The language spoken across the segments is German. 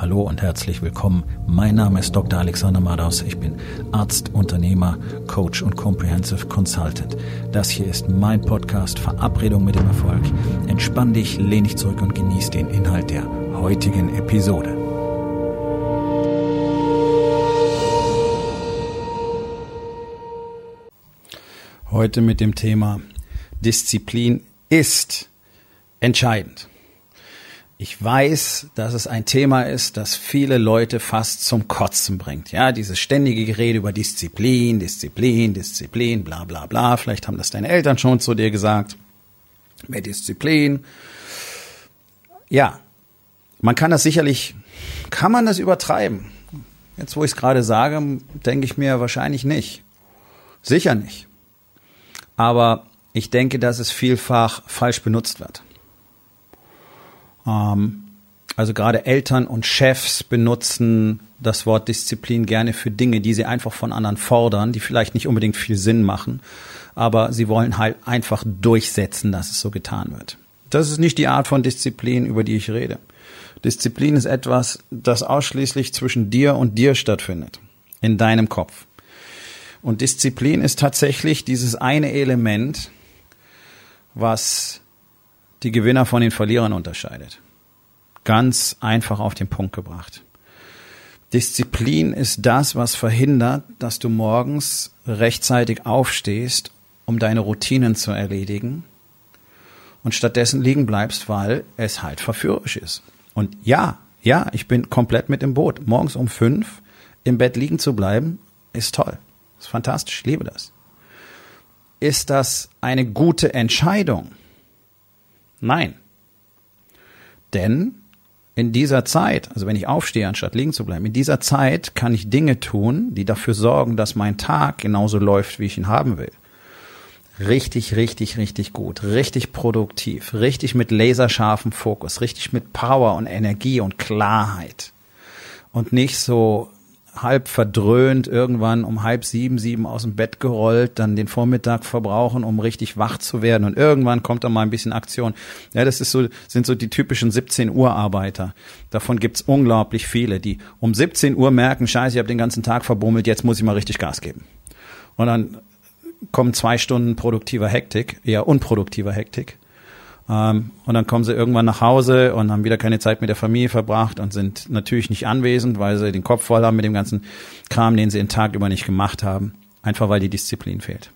Hallo und herzlich willkommen. Mein Name ist Dr. Alexander Madaus. Ich bin Arzt, Unternehmer, Coach und Comprehensive Consultant. Das hier ist mein Podcast Verabredung mit dem Erfolg. Entspann dich, lehn dich zurück und genieß den Inhalt der heutigen Episode. Heute mit dem Thema Disziplin ist entscheidend. Ich weiß, dass es ein Thema ist, das viele Leute fast zum Kotzen bringt. Ja, dieses ständige Gerede über Disziplin, Disziplin, Disziplin, bla bla bla. Vielleicht haben das deine Eltern schon zu dir gesagt. Mehr Disziplin. Ja, man kann das sicherlich, kann man das übertreiben? Jetzt, wo ich es gerade sage, denke ich mir wahrscheinlich nicht. Sicher nicht. Aber ich denke, dass es vielfach falsch benutzt wird. Ähm, also gerade Eltern und Chefs benutzen das Wort Disziplin gerne für Dinge, die sie einfach von anderen fordern, die vielleicht nicht unbedingt viel Sinn machen, aber sie wollen halt einfach durchsetzen, dass es so getan wird. Das ist nicht die Art von Disziplin, über die ich rede. Disziplin ist etwas, das ausschließlich zwischen dir und dir stattfindet, in deinem Kopf. Und Disziplin ist tatsächlich dieses eine Element, was die Gewinner von den Verlierern unterscheidet. Ganz einfach auf den Punkt gebracht. Disziplin ist das, was verhindert, dass du morgens rechtzeitig aufstehst, um deine Routinen zu erledigen und stattdessen liegen bleibst, weil es halt verführerisch ist. Und ja, ja, ich bin komplett mit im Boot. Morgens um fünf im Bett liegen zu bleiben, ist toll. Ist fantastisch. Ich liebe das. Ist das eine gute Entscheidung? Nein. Denn in dieser Zeit, also wenn ich aufstehe, anstatt liegen zu bleiben, in dieser Zeit kann ich Dinge tun, die dafür sorgen, dass mein Tag genauso läuft, wie ich ihn haben will. Richtig, richtig, richtig gut, richtig produktiv, richtig mit laserscharfem Fokus, richtig mit Power und Energie und Klarheit. Und nicht so halb verdröhnt irgendwann um halb sieben, sieben aus dem Bett gerollt, dann den Vormittag verbrauchen, um richtig wach zu werden und irgendwann kommt dann mal ein bisschen Aktion. Ja, das ist so, sind so die typischen 17 Uhr Arbeiter. Davon gibt's unglaublich viele, die um 17 Uhr merken, scheiße, ich habe den ganzen Tag verbummelt, jetzt muss ich mal richtig Gas geben. Und dann kommen zwei Stunden produktiver Hektik, eher unproduktiver Hektik und dann kommen sie irgendwann nach Hause und haben wieder keine Zeit mit der Familie verbracht und sind natürlich nicht anwesend, weil sie den Kopf voll haben mit dem ganzen Kram, den sie den Tag über nicht gemacht haben. Einfach weil die Disziplin fehlt.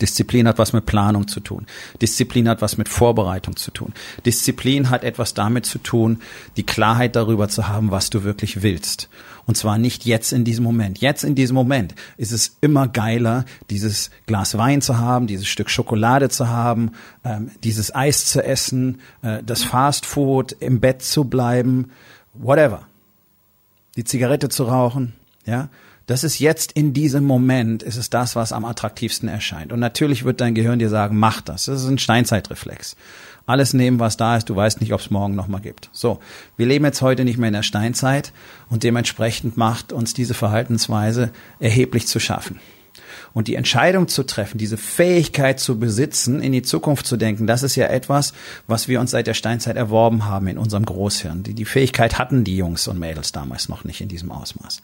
Disziplin hat was mit Planung zu tun. Disziplin hat was mit Vorbereitung zu tun. Disziplin hat etwas damit zu tun, die Klarheit darüber zu haben, was du wirklich willst. Und zwar nicht jetzt in diesem Moment. Jetzt in diesem Moment ist es immer geiler, dieses Glas Wein zu haben, dieses Stück Schokolade zu haben, ähm, dieses Eis zu essen, äh, das Fast Food, im Bett zu bleiben, whatever. Die Zigarette zu rauchen, ja. Das ist jetzt in diesem Moment, ist es das, was am attraktivsten erscheint. Und natürlich wird dein Gehirn dir sagen, mach das. Das ist ein Steinzeitreflex. Alles nehmen, was da ist. Du weißt nicht, ob es morgen nochmal gibt. So. Wir leben jetzt heute nicht mehr in der Steinzeit und dementsprechend macht uns diese Verhaltensweise erheblich zu schaffen. Und die Entscheidung zu treffen, diese Fähigkeit zu besitzen, in die Zukunft zu denken, das ist ja etwas, was wir uns seit der Steinzeit erworben haben in unserem Großhirn. Die, die Fähigkeit hatten die Jungs und Mädels damals noch nicht in diesem Ausmaß.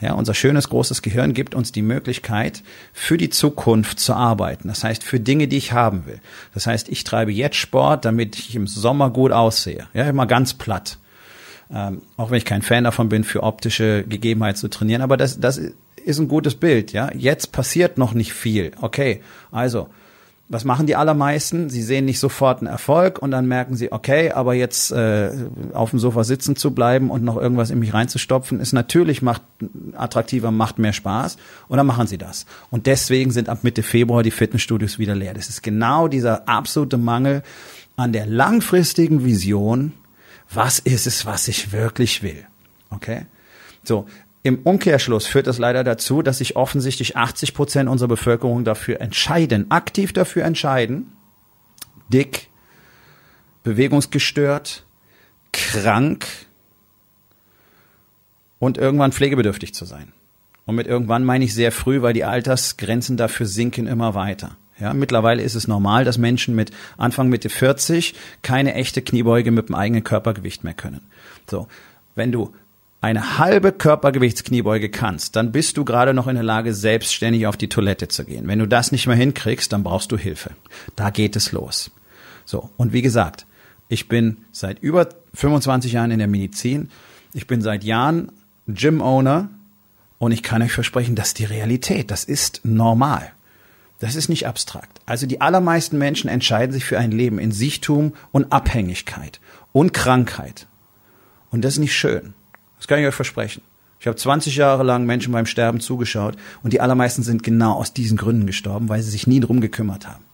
Ja, unser schönes großes Gehirn gibt uns die Möglichkeit, für die Zukunft zu arbeiten. Das heißt, für Dinge, die ich haben will. Das heißt, ich treibe jetzt Sport, damit ich im Sommer gut aussehe. Ja, immer ganz platt. Ähm, auch wenn ich kein Fan davon bin, für optische Gegebenheit zu trainieren. Aber das, das ist ein gutes Bild, ja. Jetzt passiert noch nicht viel. Okay, also was machen die allermeisten? Sie sehen nicht sofort einen Erfolg und dann merken sie, okay, aber jetzt äh, auf dem Sofa sitzen zu bleiben und noch irgendwas in mich reinzustopfen, ist natürlich macht attraktiver, macht mehr Spaß und dann machen sie das. Und deswegen sind ab Mitte Februar die Fitnessstudios wieder leer. Das ist genau dieser absolute Mangel an der langfristigen Vision. Was ist es, was ich wirklich will? Okay? So, im Umkehrschluss führt das leider dazu, dass sich offensichtlich 80 Prozent unserer Bevölkerung dafür entscheiden, aktiv dafür entscheiden, dick, bewegungsgestört, krank und irgendwann pflegebedürftig zu sein. Und mit irgendwann meine ich sehr früh, weil die Altersgrenzen dafür sinken immer weiter. Ja, mittlerweile ist es normal, dass Menschen mit Anfang Mitte 40 keine echte Kniebeuge mit dem eigenen Körpergewicht mehr können. So wenn du eine halbe Körpergewichtskniebeuge kannst, dann bist du gerade noch in der Lage, selbstständig auf die Toilette zu gehen. Wenn du das nicht mehr hinkriegst, dann brauchst du Hilfe. Da geht es los. So. Und wie gesagt, ich bin seit über 25 Jahren in der Medizin. Ich bin seit Jahren Gym-Owner und ich kann euch versprechen, das ist die Realität. Das ist normal. Das ist nicht abstrakt. Also die allermeisten Menschen entscheiden sich für ein Leben in Sichtum und Abhängigkeit und Krankheit. Und das ist nicht schön. Das kann ich euch versprechen. Ich habe 20 Jahre lang Menschen beim Sterben zugeschaut und die allermeisten sind genau aus diesen Gründen gestorben, weil sie sich nie drum gekümmert haben.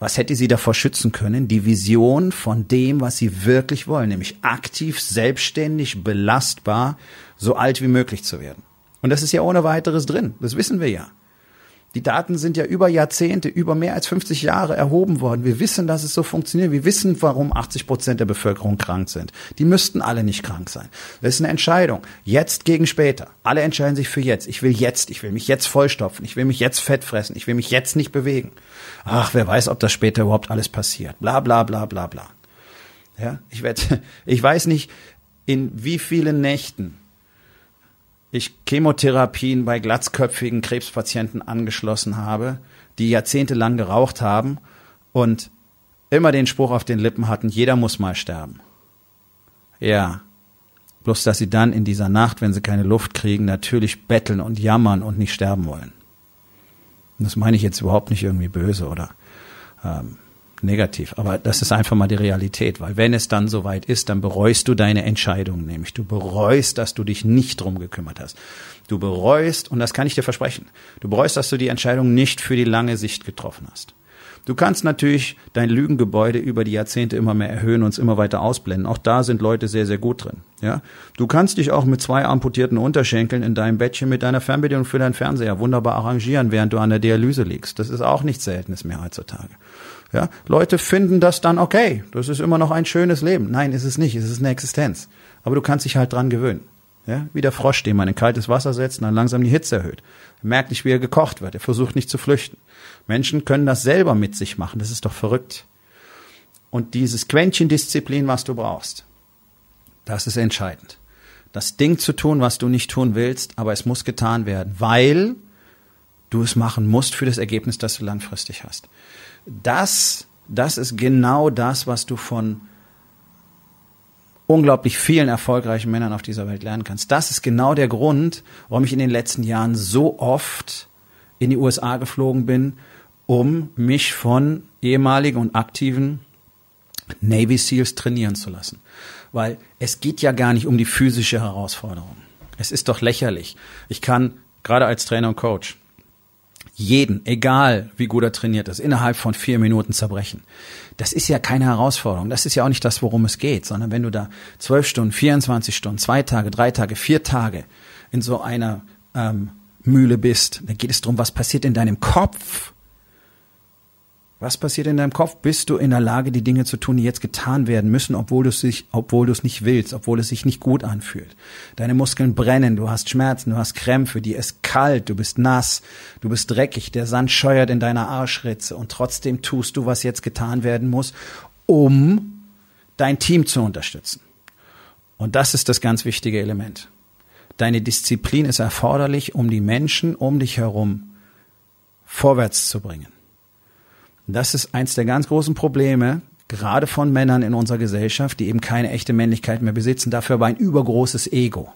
Was hätte sie davor schützen können? Die Vision von dem, was sie wirklich wollen, nämlich aktiv, selbstständig, belastbar, so alt wie möglich zu werden. Und das ist ja ohne weiteres drin. Das wissen wir ja. Die Daten sind ja über Jahrzehnte, über mehr als 50 Jahre erhoben worden. Wir wissen, dass es so funktioniert. Wir wissen, warum 80 Prozent der Bevölkerung krank sind. Die müssten alle nicht krank sein. Das ist eine Entscheidung. Jetzt gegen später. Alle entscheiden sich für jetzt. Ich will jetzt. Ich will mich jetzt vollstopfen. Ich will mich jetzt fett fressen. Ich will mich jetzt nicht bewegen. Ach, wer weiß, ob das später überhaupt alles passiert. Bla, bla, bla, bla, bla. Ja, ich werde, ich weiß nicht, in wie vielen Nächten ich Chemotherapien bei glatzköpfigen Krebspatienten angeschlossen habe, die jahrzehntelang geraucht haben und immer den Spruch auf den Lippen hatten, jeder muss mal sterben. Ja. Bloß, dass sie dann in dieser Nacht, wenn sie keine Luft kriegen, natürlich betteln und jammern und nicht sterben wollen. Und das meine ich jetzt überhaupt nicht irgendwie böse oder ähm, negativ. Aber das ist einfach mal die Realität, weil wenn es dann soweit ist, dann bereust du deine Entscheidung, nämlich du bereust, dass du dich nicht drum gekümmert hast. Du bereust, und das kann ich dir versprechen, du bereust, dass du die Entscheidung nicht für die lange Sicht getroffen hast. Du kannst natürlich dein Lügengebäude über die Jahrzehnte immer mehr erhöhen und es immer weiter ausblenden. Auch da sind Leute sehr, sehr gut drin. Ja, du kannst dich auch mit zwei amputierten Unterschenkeln in deinem Bettchen mit deiner Fernbedienung für deinen Fernseher wunderbar arrangieren, während du an der Dialyse liegst. Das ist auch nichts Seltenes mehr heutzutage. Ja, Leute finden das dann okay. Das ist immer noch ein schönes Leben. Nein, ist es nicht. Es ist eine Existenz. Aber du kannst dich halt dran gewöhnen. Ja, wie der Frosch, den man in kaltes Wasser setzt und dann langsam die Hitze erhöht. Er merkt nicht, wie er gekocht wird. Er versucht nicht zu flüchten. Menschen können das selber mit sich machen. Das ist doch verrückt. Und dieses Quäntchen Disziplin, was du brauchst, das ist entscheidend. Das Ding zu tun, was du nicht tun willst, aber es muss getan werden, weil du es machen musst für das Ergebnis, das du langfristig hast das, das ist genau das, was du von unglaublich vielen erfolgreichen Männern auf dieser Welt lernen kannst. Das ist genau der Grund, warum ich in den letzten Jahren so oft in die USA geflogen bin, um mich von ehemaligen und aktiven Navy SEALs trainieren zu lassen. Weil es geht ja gar nicht um die physische Herausforderung. Es ist doch lächerlich. Ich kann, gerade als Trainer und Coach, jeden, egal wie gut er trainiert ist, innerhalb von vier Minuten zerbrechen. Das ist ja keine Herausforderung. Das ist ja auch nicht das, worum es geht, sondern wenn du da zwölf Stunden, 24 Stunden, zwei Tage, drei Tage, vier Tage in so einer ähm, Mühle bist, dann geht es darum, was passiert in deinem Kopf. Was passiert in deinem Kopf? Bist du in der Lage, die Dinge zu tun, die jetzt getan werden müssen, obwohl du es sich, obwohl du es nicht willst, obwohl es sich nicht gut anfühlt? Deine Muskeln brennen, du hast Schmerzen, du hast Krämpfe, dir ist kalt, du bist nass, du bist dreckig, der Sand scheuert in deiner Arschritze und trotzdem tust du, was jetzt getan werden muss, um dein Team zu unterstützen. Und das ist das ganz wichtige Element. Deine Disziplin ist erforderlich, um die Menschen um dich herum vorwärts zu bringen. Das ist eins der ganz großen Probleme, gerade von Männern in unserer Gesellschaft, die eben keine echte Männlichkeit mehr besitzen, dafür aber ein übergroßes Ego.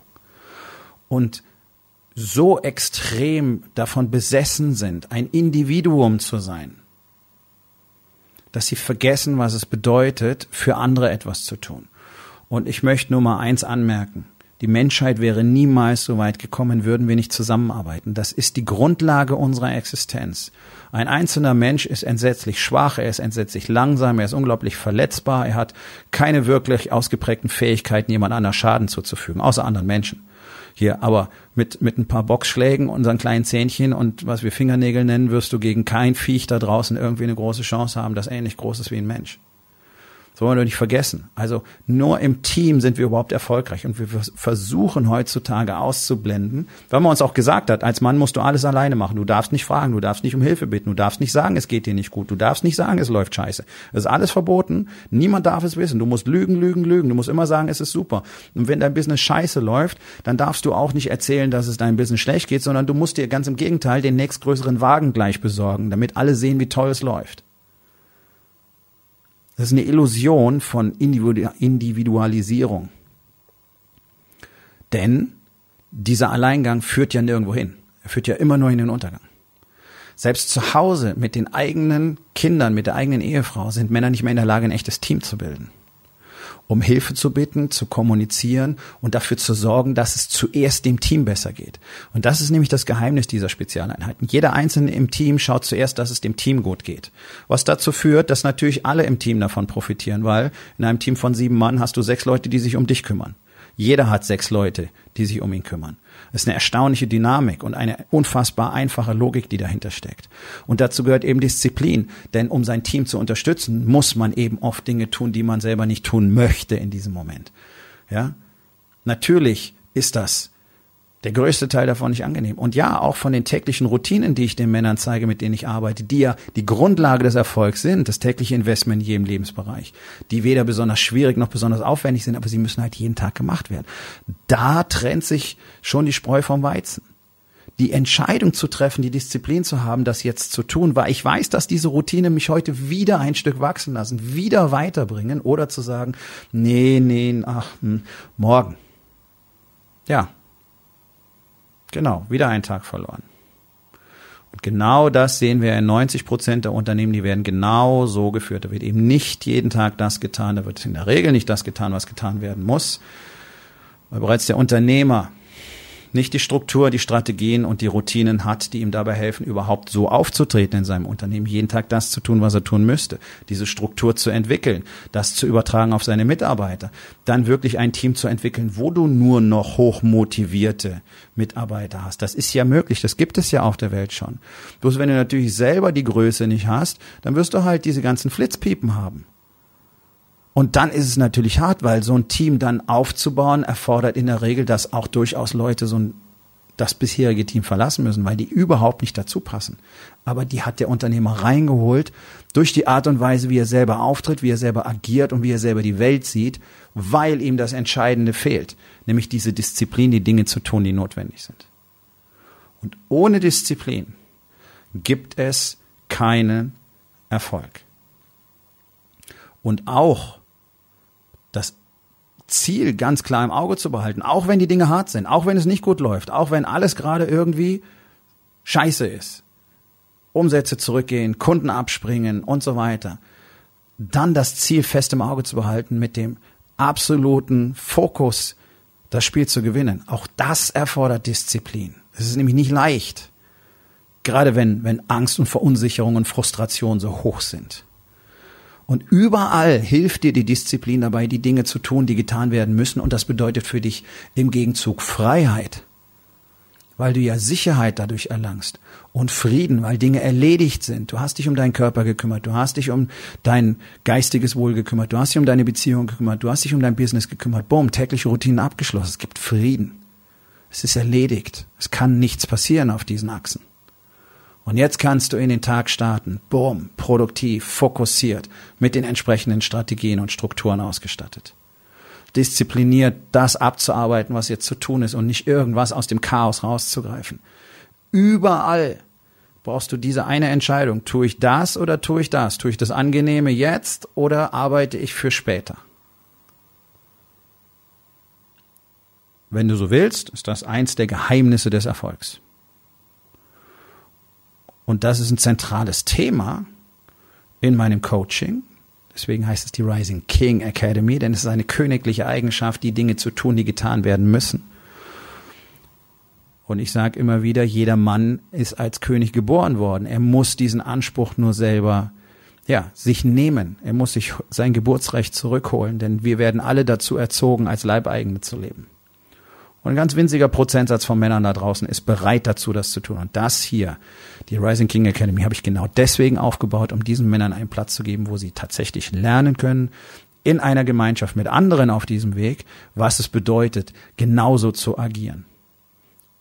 Und so extrem davon besessen sind, ein Individuum zu sein, dass sie vergessen, was es bedeutet, für andere etwas zu tun. Und ich möchte nur mal eins anmerken. Die Menschheit wäre niemals so weit gekommen, würden wir nicht zusammenarbeiten. Das ist die Grundlage unserer Existenz. Ein einzelner Mensch ist entsetzlich schwach, er ist entsetzlich langsam, er ist unglaublich verletzbar, er hat keine wirklich ausgeprägten Fähigkeiten, jemand anderes Schaden zuzufügen, außer anderen Menschen. Hier, aber mit, mit ein paar Boxschlägen, unseren kleinen Zähnchen und was wir Fingernägel nennen, wirst du gegen kein Viech da draußen irgendwie eine große Chance haben, das ähnlich groß ist wie ein Mensch. Wollen wir nicht vergessen. Also nur im Team sind wir überhaupt erfolgreich und wir versuchen heutzutage auszublenden, weil man uns auch gesagt hat, als Mann musst du alles alleine machen. Du darfst nicht fragen, du darfst nicht um Hilfe bitten, du darfst nicht sagen, es geht dir nicht gut, du darfst nicht sagen, es läuft scheiße. Das ist alles verboten. Niemand darf es wissen. Du musst lügen, lügen, lügen. Du musst immer sagen, es ist super. Und wenn dein Business scheiße läuft, dann darfst du auch nicht erzählen, dass es deinem Business schlecht geht, sondern du musst dir ganz im Gegenteil den nächstgrößeren Wagen gleich besorgen, damit alle sehen, wie toll es läuft. Das ist eine Illusion von Individualisierung. Denn dieser Alleingang führt ja nirgendwo hin. Er führt ja immer nur in den Untergang. Selbst zu Hause mit den eigenen Kindern, mit der eigenen Ehefrau sind Männer nicht mehr in der Lage, ein echtes Team zu bilden um Hilfe zu bitten, zu kommunizieren und dafür zu sorgen, dass es zuerst dem Team besser geht. Und das ist nämlich das Geheimnis dieser Spezialeinheiten. Jeder Einzelne im Team schaut zuerst, dass es dem Team gut geht. Was dazu führt, dass natürlich alle im Team davon profitieren, weil in einem Team von sieben Mann hast du sechs Leute, die sich um dich kümmern. Jeder hat sechs Leute, die sich um ihn kümmern. Das ist eine erstaunliche Dynamik und eine unfassbar einfache Logik, die dahinter steckt. Und dazu gehört eben Disziplin, denn um sein Team zu unterstützen, muss man eben oft Dinge tun, die man selber nicht tun möchte in diesem Moment. Ja? Natürlich ist das der größte Teil davon nicht angenehm. Und ja, auch von den täglichen Routinen, die ich den Männern zeige, mit denen ich arbeite, die ja die Grundlage des Erfolgs sind, das tägliche Investment in jedem Lebensbereich, die weder besonders schwierig noch besonders aufwendig sind, aber sie müssen halt jeden Tag gemacht werden. Da trennt sich schon die Spreu vom Weizen. Die Entscheidung zu treffen, die Disziplin zu haben, das jetzt zu tun, weil ich weiß, dass diese Routine mich heute wieder ein Stück wachsen lassen, wieder weiterbringen oder zu sagen, nee, nee, ach, hm, morgen. Ja, Genau, wieder ein Tag verloren. Und genau das sehen wir in 90 Prozent der Unternehmen, die werden genau so geführt. Da wird eben nicht jeden Tag das getan, da wird in der Regel nicht das getan, was getan werden muss, weil bereits der Unternehmer nicht die Struktur, die Strategien und die Routinen hat, die ihm dabei helfen, überhaupt so aufzutreten in seinem Unternehmen, jeden Tag das zu tun, was er tun müsste, diese Struktur zu entwickeln, das zu übertragen auf seine Mitarbeiter, dann wirklich ein Team zu entwickeln, wo du nur noch hochmotivierte Mitarbeiter hast. Das ist ja möglich, das gibt es ja auf der Welt schon. Bloß wenn du natürlich selber die Größe nicht hast, dann wirst du halt diese ganzen Flitzpiepen haben. Und dann ist es natürlich hart, weil so ein Team dann aufzubauen erfordert in der Regel, dass auch durchaus Leute so ein das bisherige Team verlassen müssen, weil die überhaupt nicht dazu passen. Aber die hat der Unternehmer reingeholt durch die Art und Weise, wie er selber auftritt, wie er selber agiert und wie er selber die Welt sieht, weil ihm das Entscheidende fehlt, nämlich diese Disziplin, die Dinge zu tun, die notwendig sind. Und ohne Disziplin gibt es keinen Erfolg. Und auch Ziel ganz klar im Auge zu behalten, auch wenn die Dinge hart sind, auch wenn es nicht gut läuft, auch wenn alles gerade irgendwie scheiße ist. Umsätze zurückgehen, Kunden abspringen und so weiter. Dann das Ziel fest im Auge zu behalten mit dem absoluten Fokus, das Spiel zu gewinnen. Auch das erfordert Disziplin. Es ist nämlich nicht leicht. Gerade wenn, wenn Angst und Verunsicherung und Frustration so hoch sind. Und überall hilft dir die Disziplin dabei, die Dinge zu tun, die getan werden müssen. Und das bedeutet für dich im Gegenzug Freiheit, weil du ja Sicherheit dadurch erlangst und Frieden, weil Dinge erledigt sind. Du hast dich um deinen Körper gekümmert, du hast dich um dein geistiges Wohl gekümmert, du hast dich um deine Beziehung gekümmert, du hast dich um dein Business gekümmert. Boom, tägliche Routinen abgeschlossen. Es gibt Frieden. Es ist erledigt. Es kann nichts passieren auf diesen Achsen. Und jetzt kannst du in den Tag starten, boom, produktiv, fokussiert, mit den entsprechenden Strategien und Strukturen ausgestattet. Diszipliniert, das abzuarbeiten, was jetzt zu tun ist und nicht irgendwas aus dem Chaos rauszugreifen. Überall brauchst du diese eine Entscheidung. Tue ich das oder tue ich das? Tue ich das Angenehme jetzt oder arbeite ich für später? Wenn du so willst, ist das eins der Geheimnisse des Erfolgs. Und das ist ein zentrales Thema in meinem Coaching. Deswegen heißt es die Rising King Academy, denn es ist eine königliche Eigenschaft, die Dinge zu tun, die getan werden müssen. Und ich sage immer wieder, jeder Mann ist als König geboren worden. Er muss diesen Anspruch nur selber ja, sich nehmen. Er muss sich sein Geburtsrecht zurückholen, denn wir werden alle dazu erzogen, als Leibeigene zu leben. Und ein ganz winziger Prozentsatz von Männern da draußen ist bereit dazu, das zu tun. Und das hier, die Rising King Academy, habe ich genau deswegen aufgebaut, um diesen Männern einen Platz zu geben, wo sie tatsächlich lernen können, in einer Gemeinschaft mit anderen auf diesem Weg, was es bedeutet, genauso zu agieren.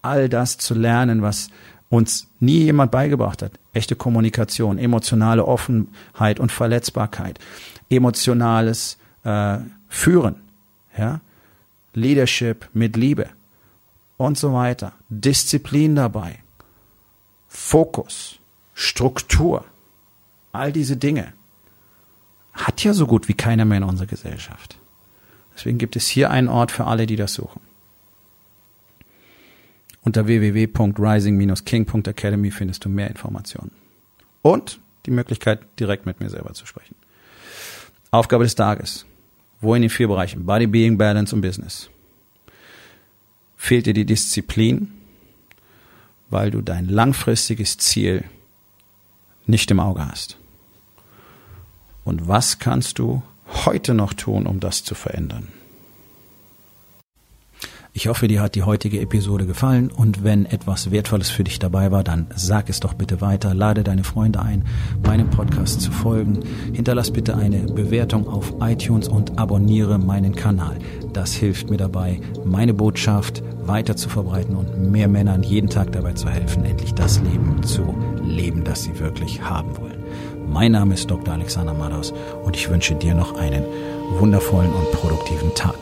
All das zu lernen, was uns nie jemand beigebracht hat. Echte Kommunikation, emotionale Offenheit und Verletzbarkeit, emotionales äh, Führen, ja, Leadership mit Liebe und so weiter. Disziplin dabei, Fokus, Struktur, all diese Dinge hat ja so gut wie keiner mehr in unserer Gesellschaft. Deswegen gibt es hier einen Ort für alle, die das suchen. Unter www.rising-king.academy findest du mehr Informationen. Und die Möglichkeit, direkt mit mir selber zu sprechen. Aufgabe des Tages. Wo in den vier Bereichen? Body, Being, Balance und Business. Fehlt dir die Disziplin, weil du dein langfristiges Ziel nicht im Auge hast? Und was kannst du heute noch tun, um das zu verändern? Ich hoffe, dir hat die heutige Episode gefallen und wenn etwas Wertvolles für dich dabei war, dann sag es doch bitte weiter, lade deine Freunde ein, meinem Podcast zu folgen, hinterlass bitte eine Bewertung auf iTunes und abonniere meinen Kanal. Das hilft mir dabei, meine Botschaft weiter zu verbreiten und mehr Männern jeden Tag dabei zu helfen, endlich das Leben zu leben, das sie wirklich haben wollen. Mein Name ist Dr. Alexander Madaus und ich wünsche dir noch einen wundervollen und produktiven Tag.